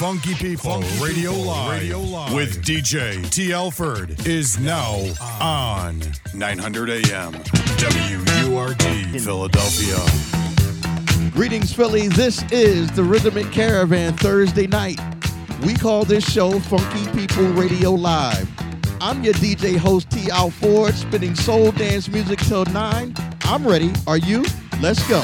Funky People Radio Live, Radio Live with DJ T. Alford is now on 900 AM WURD Philadelphia. Greetings, Philly. This is the Rhythmic Caravan Thursday night. We call this show Funky People Radio Live. I'm your DJ host T. Alford, spinning soul dance music till 9. I'm ready. Are you? Let's go.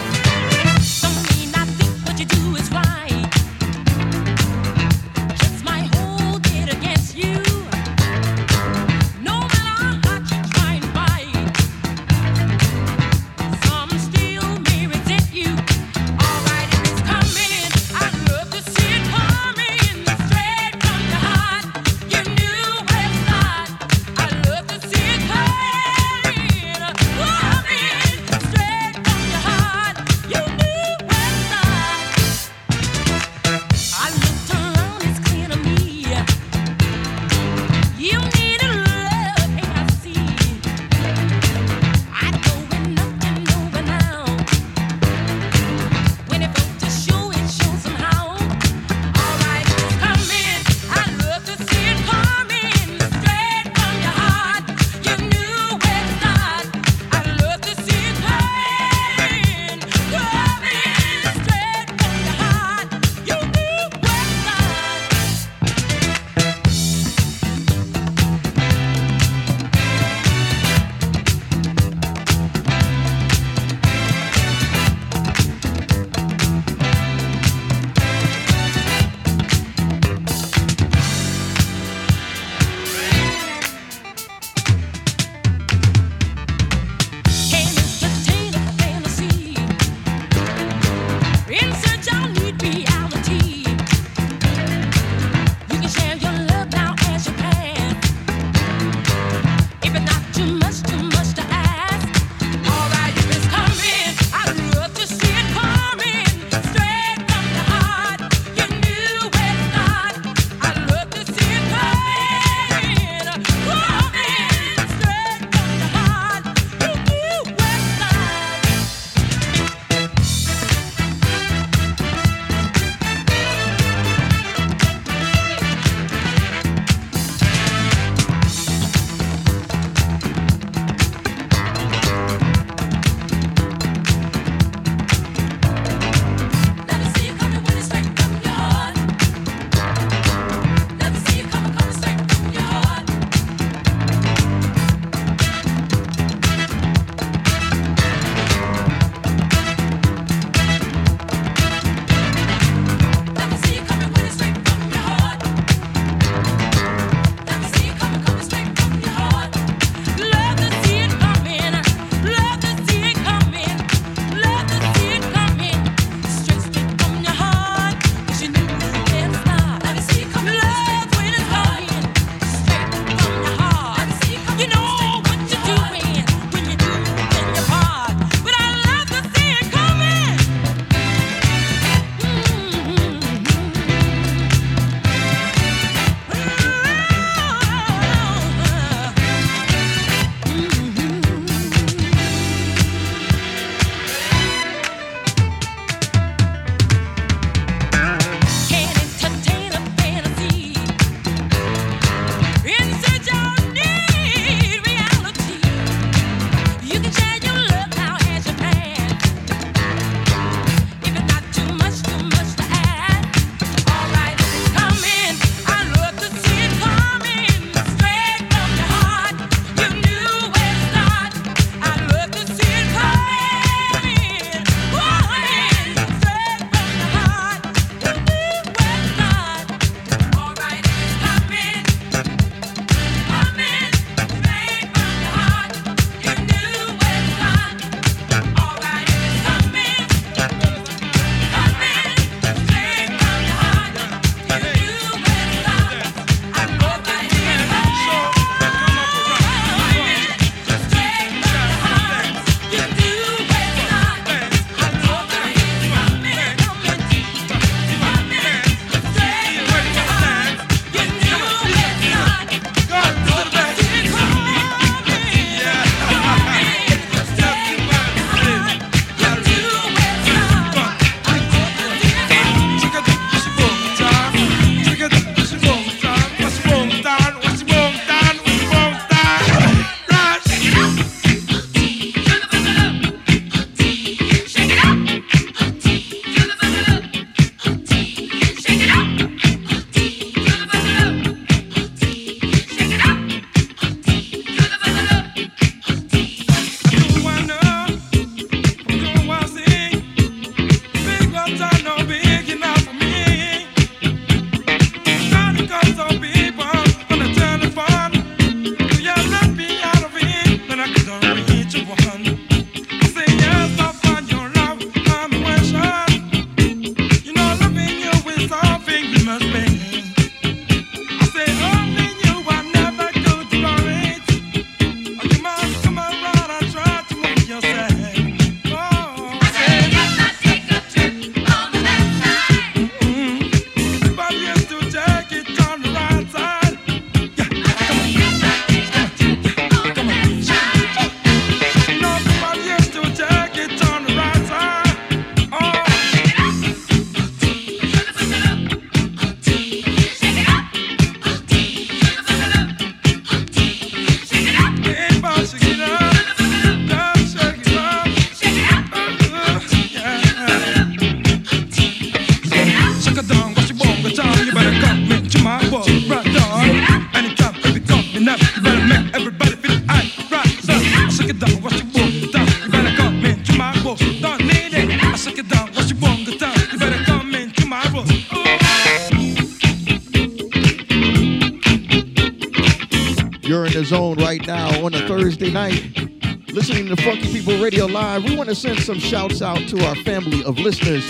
Shouts out to our family of listeners.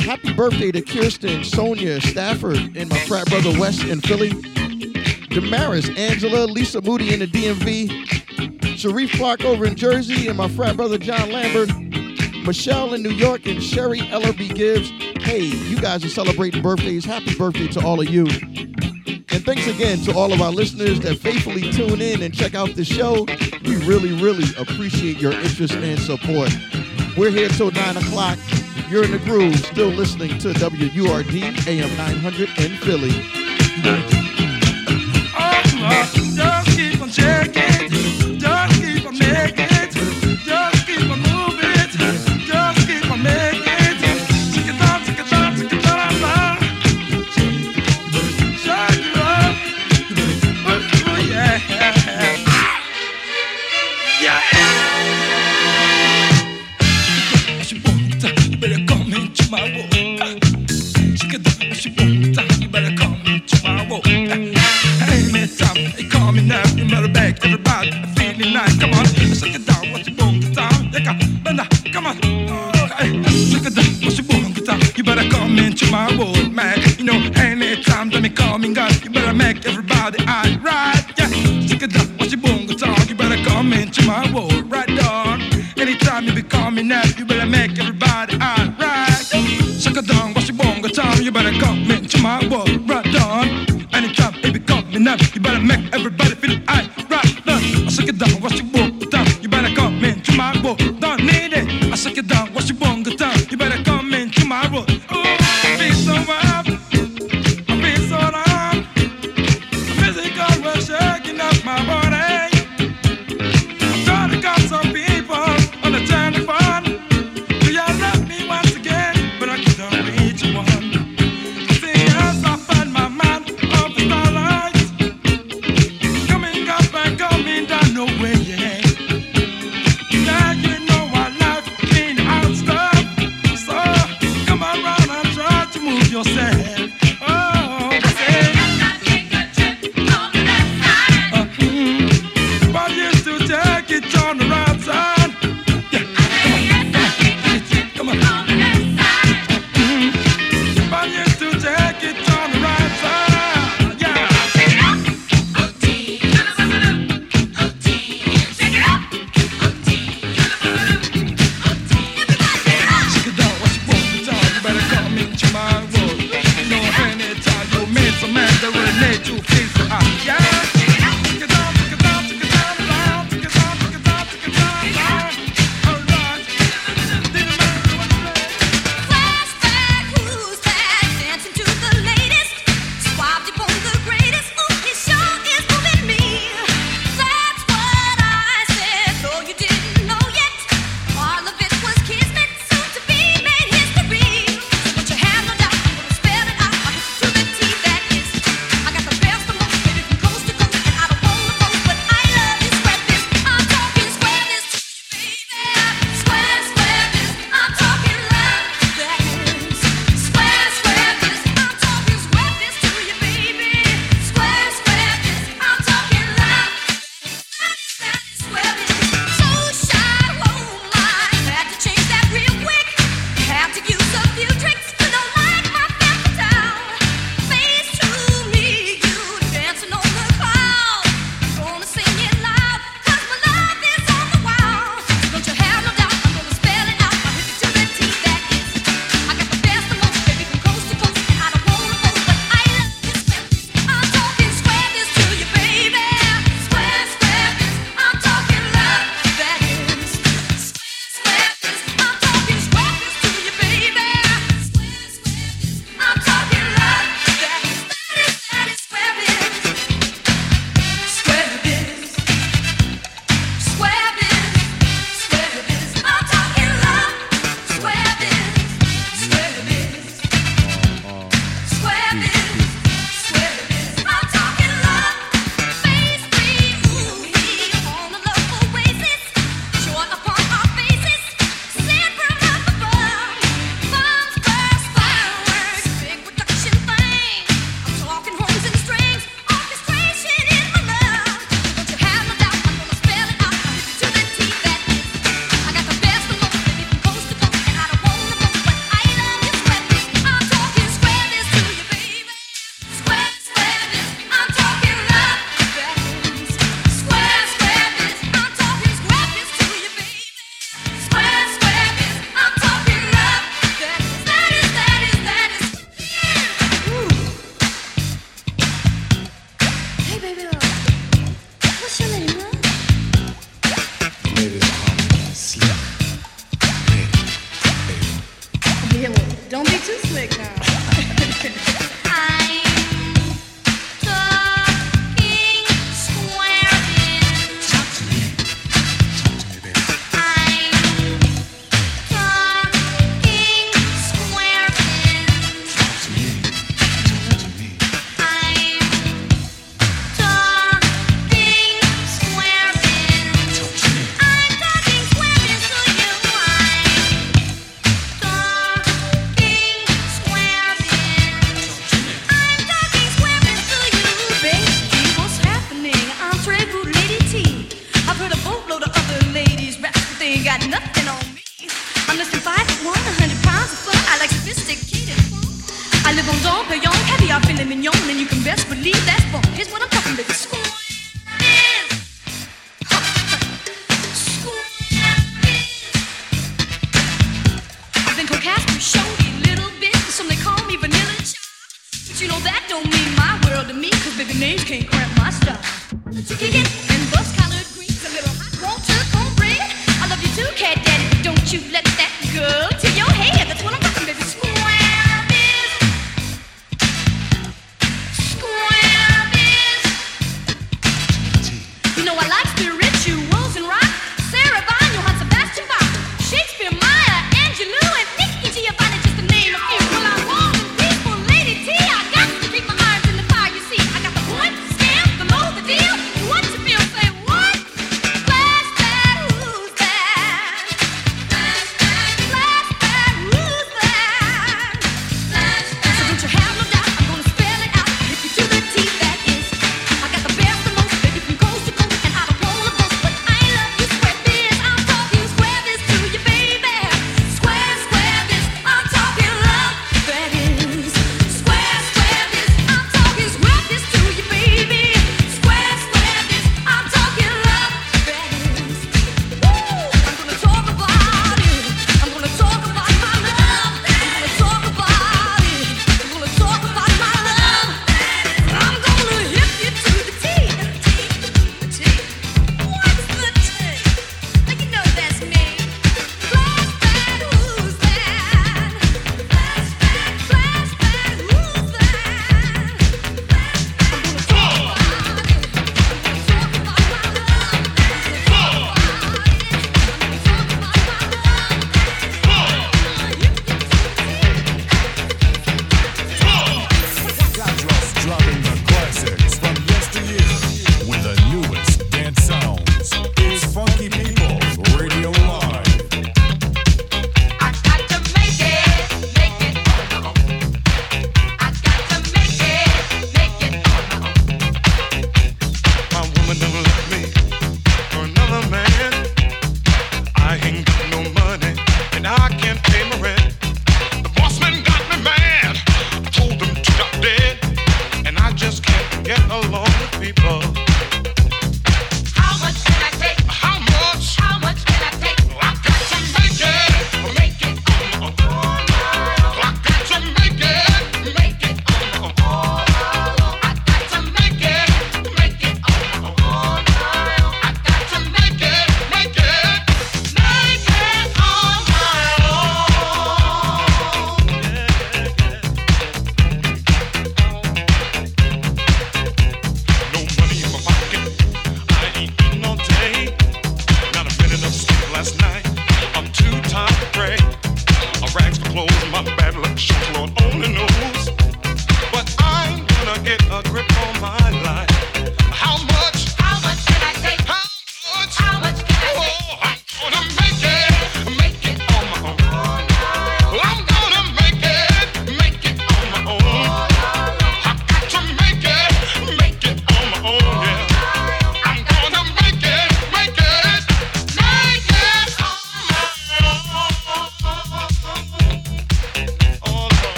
Happy birthday to Kirsten, Sonia, Stafford, and my frat brother Wes in Philly. Damaris, Angela, Lisa Moody in the DMV. Sharif Clark over in Jersey, and my frat brother John Lambert. Michelle in New York, and Sherry Ellerby Gibbs. Hey, you guys are celebrating birthdays. Happy birthday to all of you. And thanks again to all of our listeners that faithfully tune in and check out the show. We really, really appreciate your interest and support. We're here till 9 o'clock. You're in the groove, still listening to WURD AM 900 in Philly. Oh,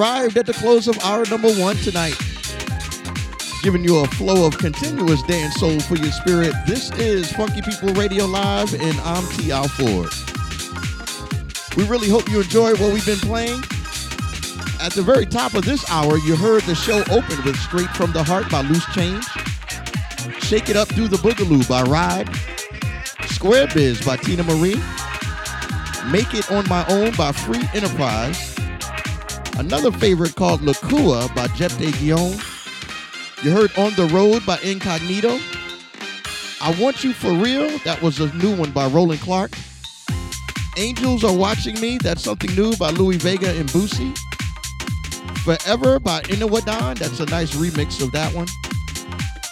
arrived at the close of hour number one tonight. giving you a flow of continuous dance soul for your spirit. This is Funky People Radio Live, and I'm Tee Alford. We really hope you enjoy what we've been playing. At the very top of this hour, you heard the show open with Straight from the Heart by Loose Change, Shake It Up, Do the Boogaloo by Rod, Square Biz by Teena Marie, Make It On My Own by Free Enterprise, another favorite called Lakou-a by Jephté Guillaume, you heard On the Road by Incognito. I Want You For Real, that was a new one by Roland Clark. Angels Are Watching Me, that's something new by Louie Vega and Bucie. Forever by Ena Wadan, that's a nice remix of that one.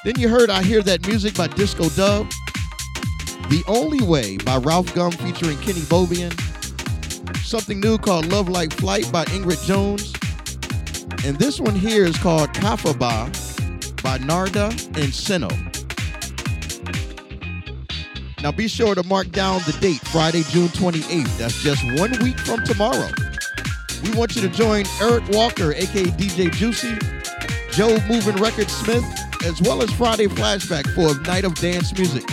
Then you heard I Hear That Music by Discodub. The Only Way by Ralf GUM featuring Kenny Bobien. Something new called Lovelight Flight by Ingrid Jones. And this one here is called Kafa Ba by Narda and Senno. Now be sure to mark down the date, Friday, June 28th. That's just one week from tomorrow. We want you to join Eric Walker, aka DJ Juicy, Joe Moving Record Smith, as well as Friday Flashback for a night of dance music.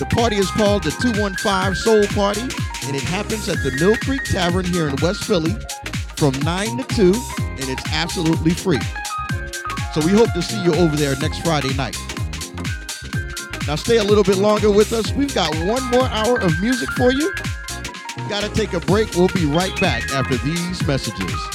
The party is called the 215 Soul Party, and it happens at the Mill Creek Tavern here in West Philly from 9 to 2, and it's absolutely free. So we hope to see you over there next Friday night. Now stay a little bit longer with us. We've got one more hour of music for you. Got to take a break. We'll be right back after these messages.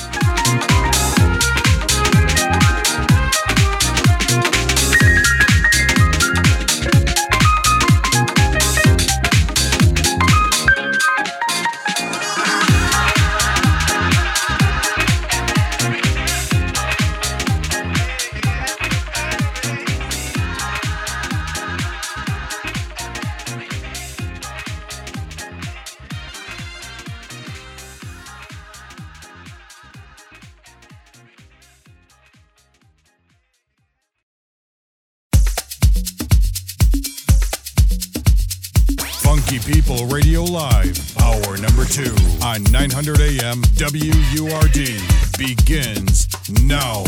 Funky People Radio Live, hour number two on 900 AM WURD begins now.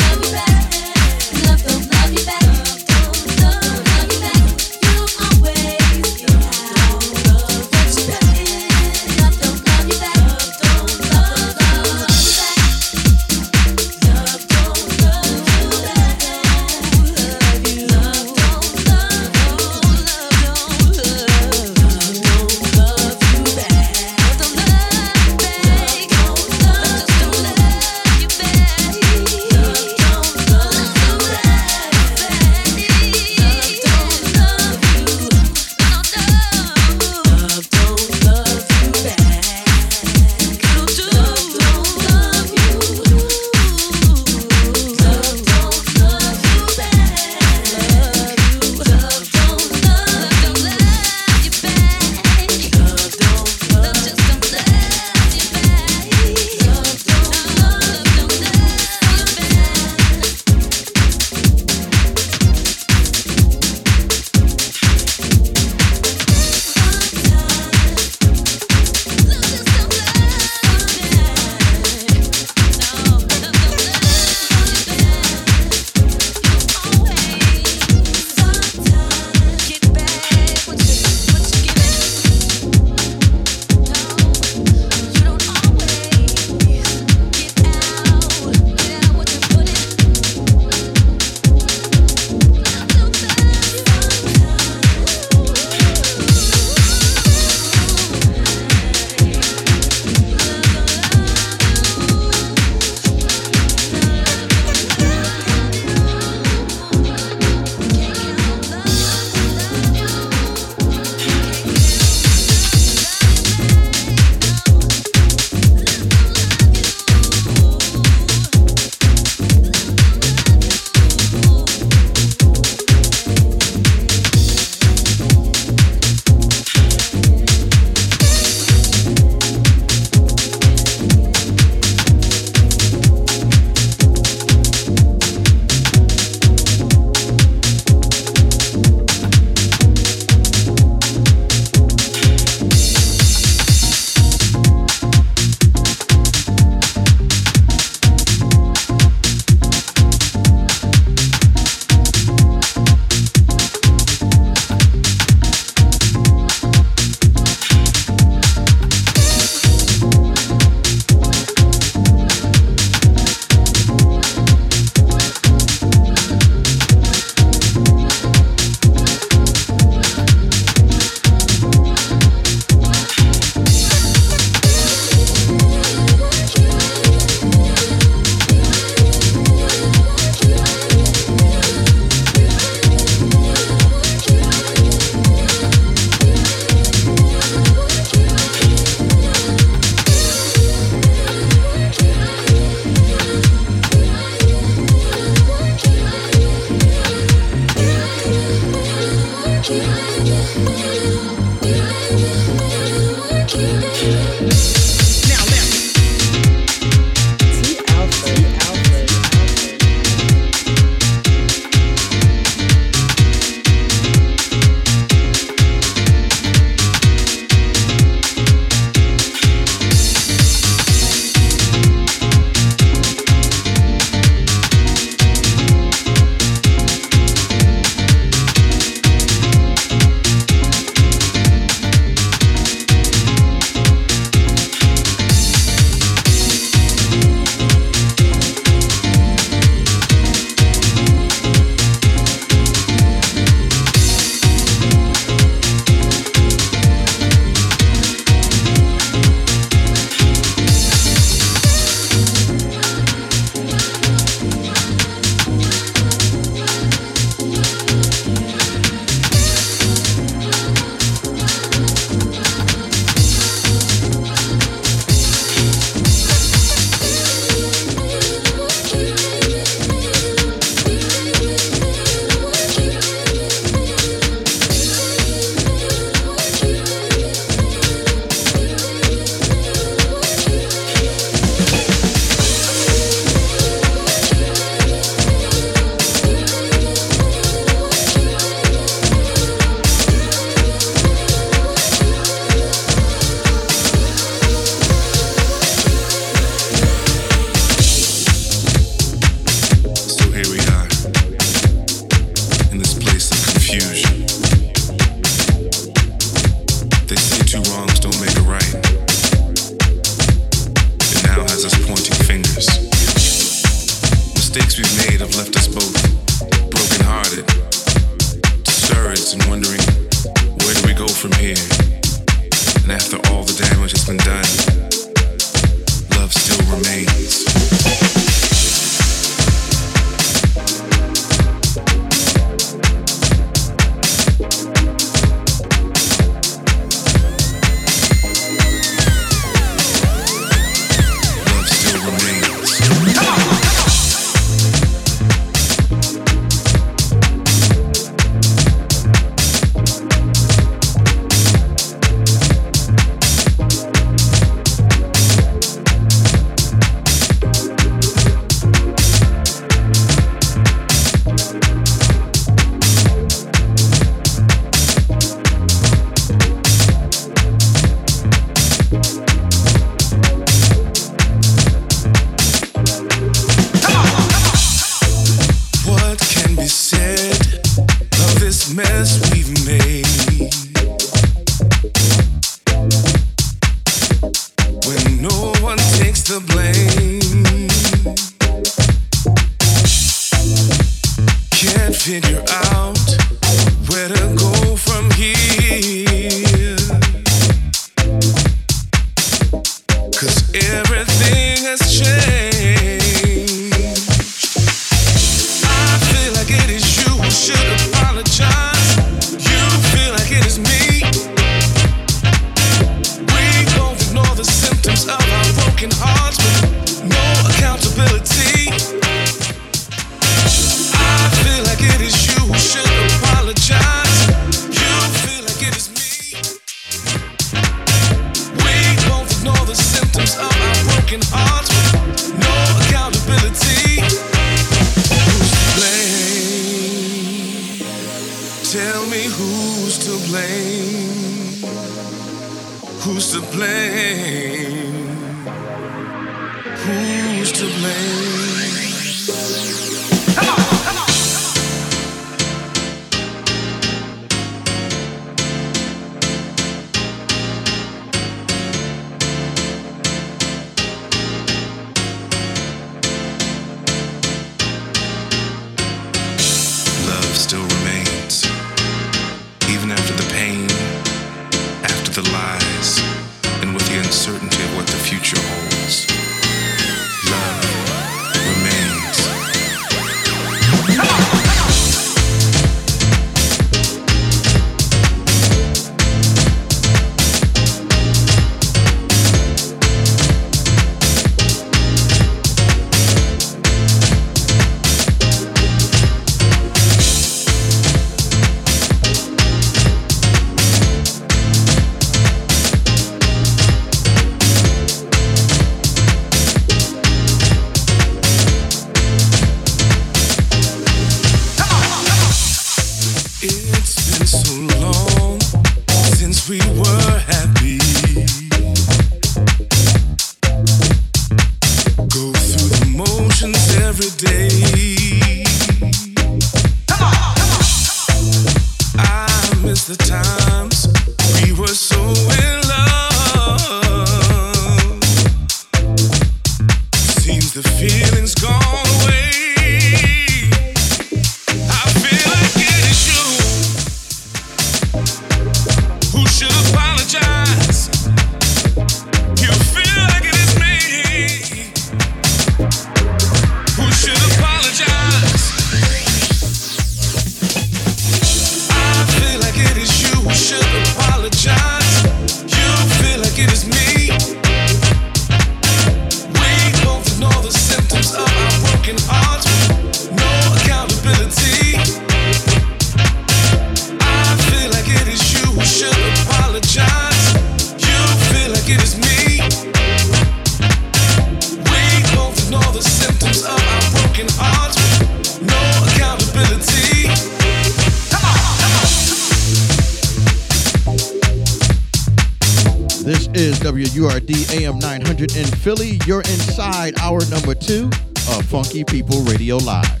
Philly, you're inside hour number two of Funky People Radio Live.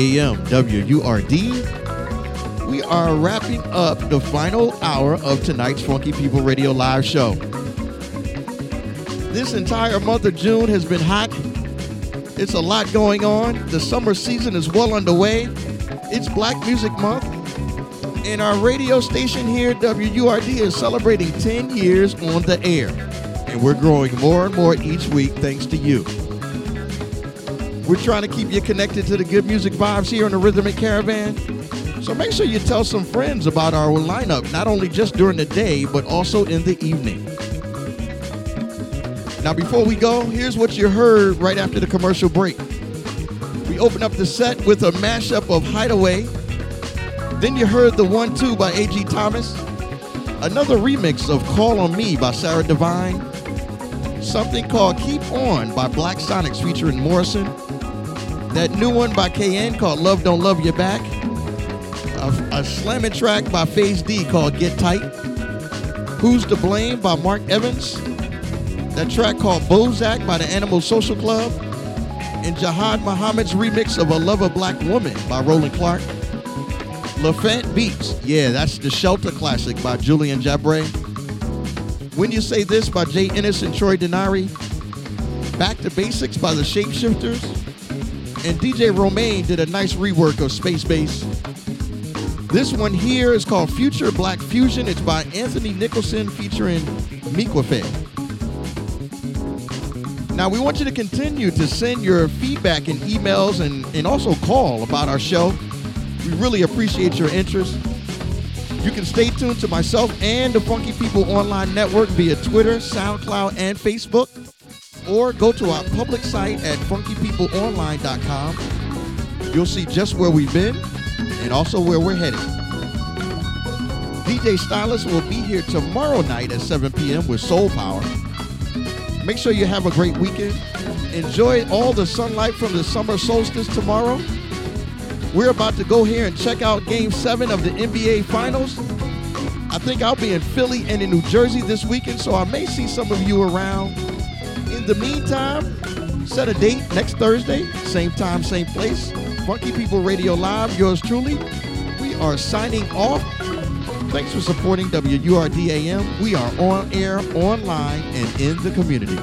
AM WURD. We are wrapping up the final hour of tonight's Funky People Radio Live show. This entire month of June has been hot. It's a lot going on. The summer season is well underway. It's Black Music Month. And our radio station here, WURD, is celebrating 10 years on the air. And we're growing more and more each week thanks to you. We're trying to keep you connected to the good music vibes here on the Rhythmic Caravan. So make sure you tell some friends about our lineup, not only just during the day, but also in the evening. Now, before we go, here's what you heard right after the commercial break. We open up the set with a mashup of Hideaway. Then you heard the one two by A.G. Thomas. Another remix of Call on Me by Sara Devine. Something called Keep On by Black Sonnix featuring Morrison. That new one by Kayenne called Love Don't Love You Back. A, a slamming track by Phaze Dee called Get Tight. Who's to Blame by Marc Evans. That track called Bozak by the Animal Social Club. And Jihad Muhammad's remix of A Love a Black Woman by Roland Clark. LaFant Beats, yeah, that's the Shelter classic by Julien Jabre. When You Say This by Jay Ennes and Troy Denari. Back to Basics by the Shapeshifters. And DJ Romain did a nice rework of Space Base. This one here is called Future Black Fusion. It's by Anthony Nicholson featuring Miquifaye. Now, we want you to continue to send your feedback and emails and, and also call about our show. We really appreciate your interest. You can stay tuned to myself and the Funky People Online Network via Twitter, SoundCloud, and Facebook, or go to our public site at funkypeopleonline.com. You'll see just where we've been and also where we're headed. DJ Stylist will be here tomorrow night at 7 p.m. with Soul Power. Make sure you have a great weekend. Enjoy all the sunlight from the summer solstice tomorrow. We're about to go here and check out game seven of the NBA Finals. I think I'll be in Philly and in New Jersey this weekend, so I may see some of you around. In the meantime, set a date next Thursday, same time, same place. Funky People Radio Live, yours truly. We are signing off. Thanks for supporting WURDAM. We are on air, online, and in the community.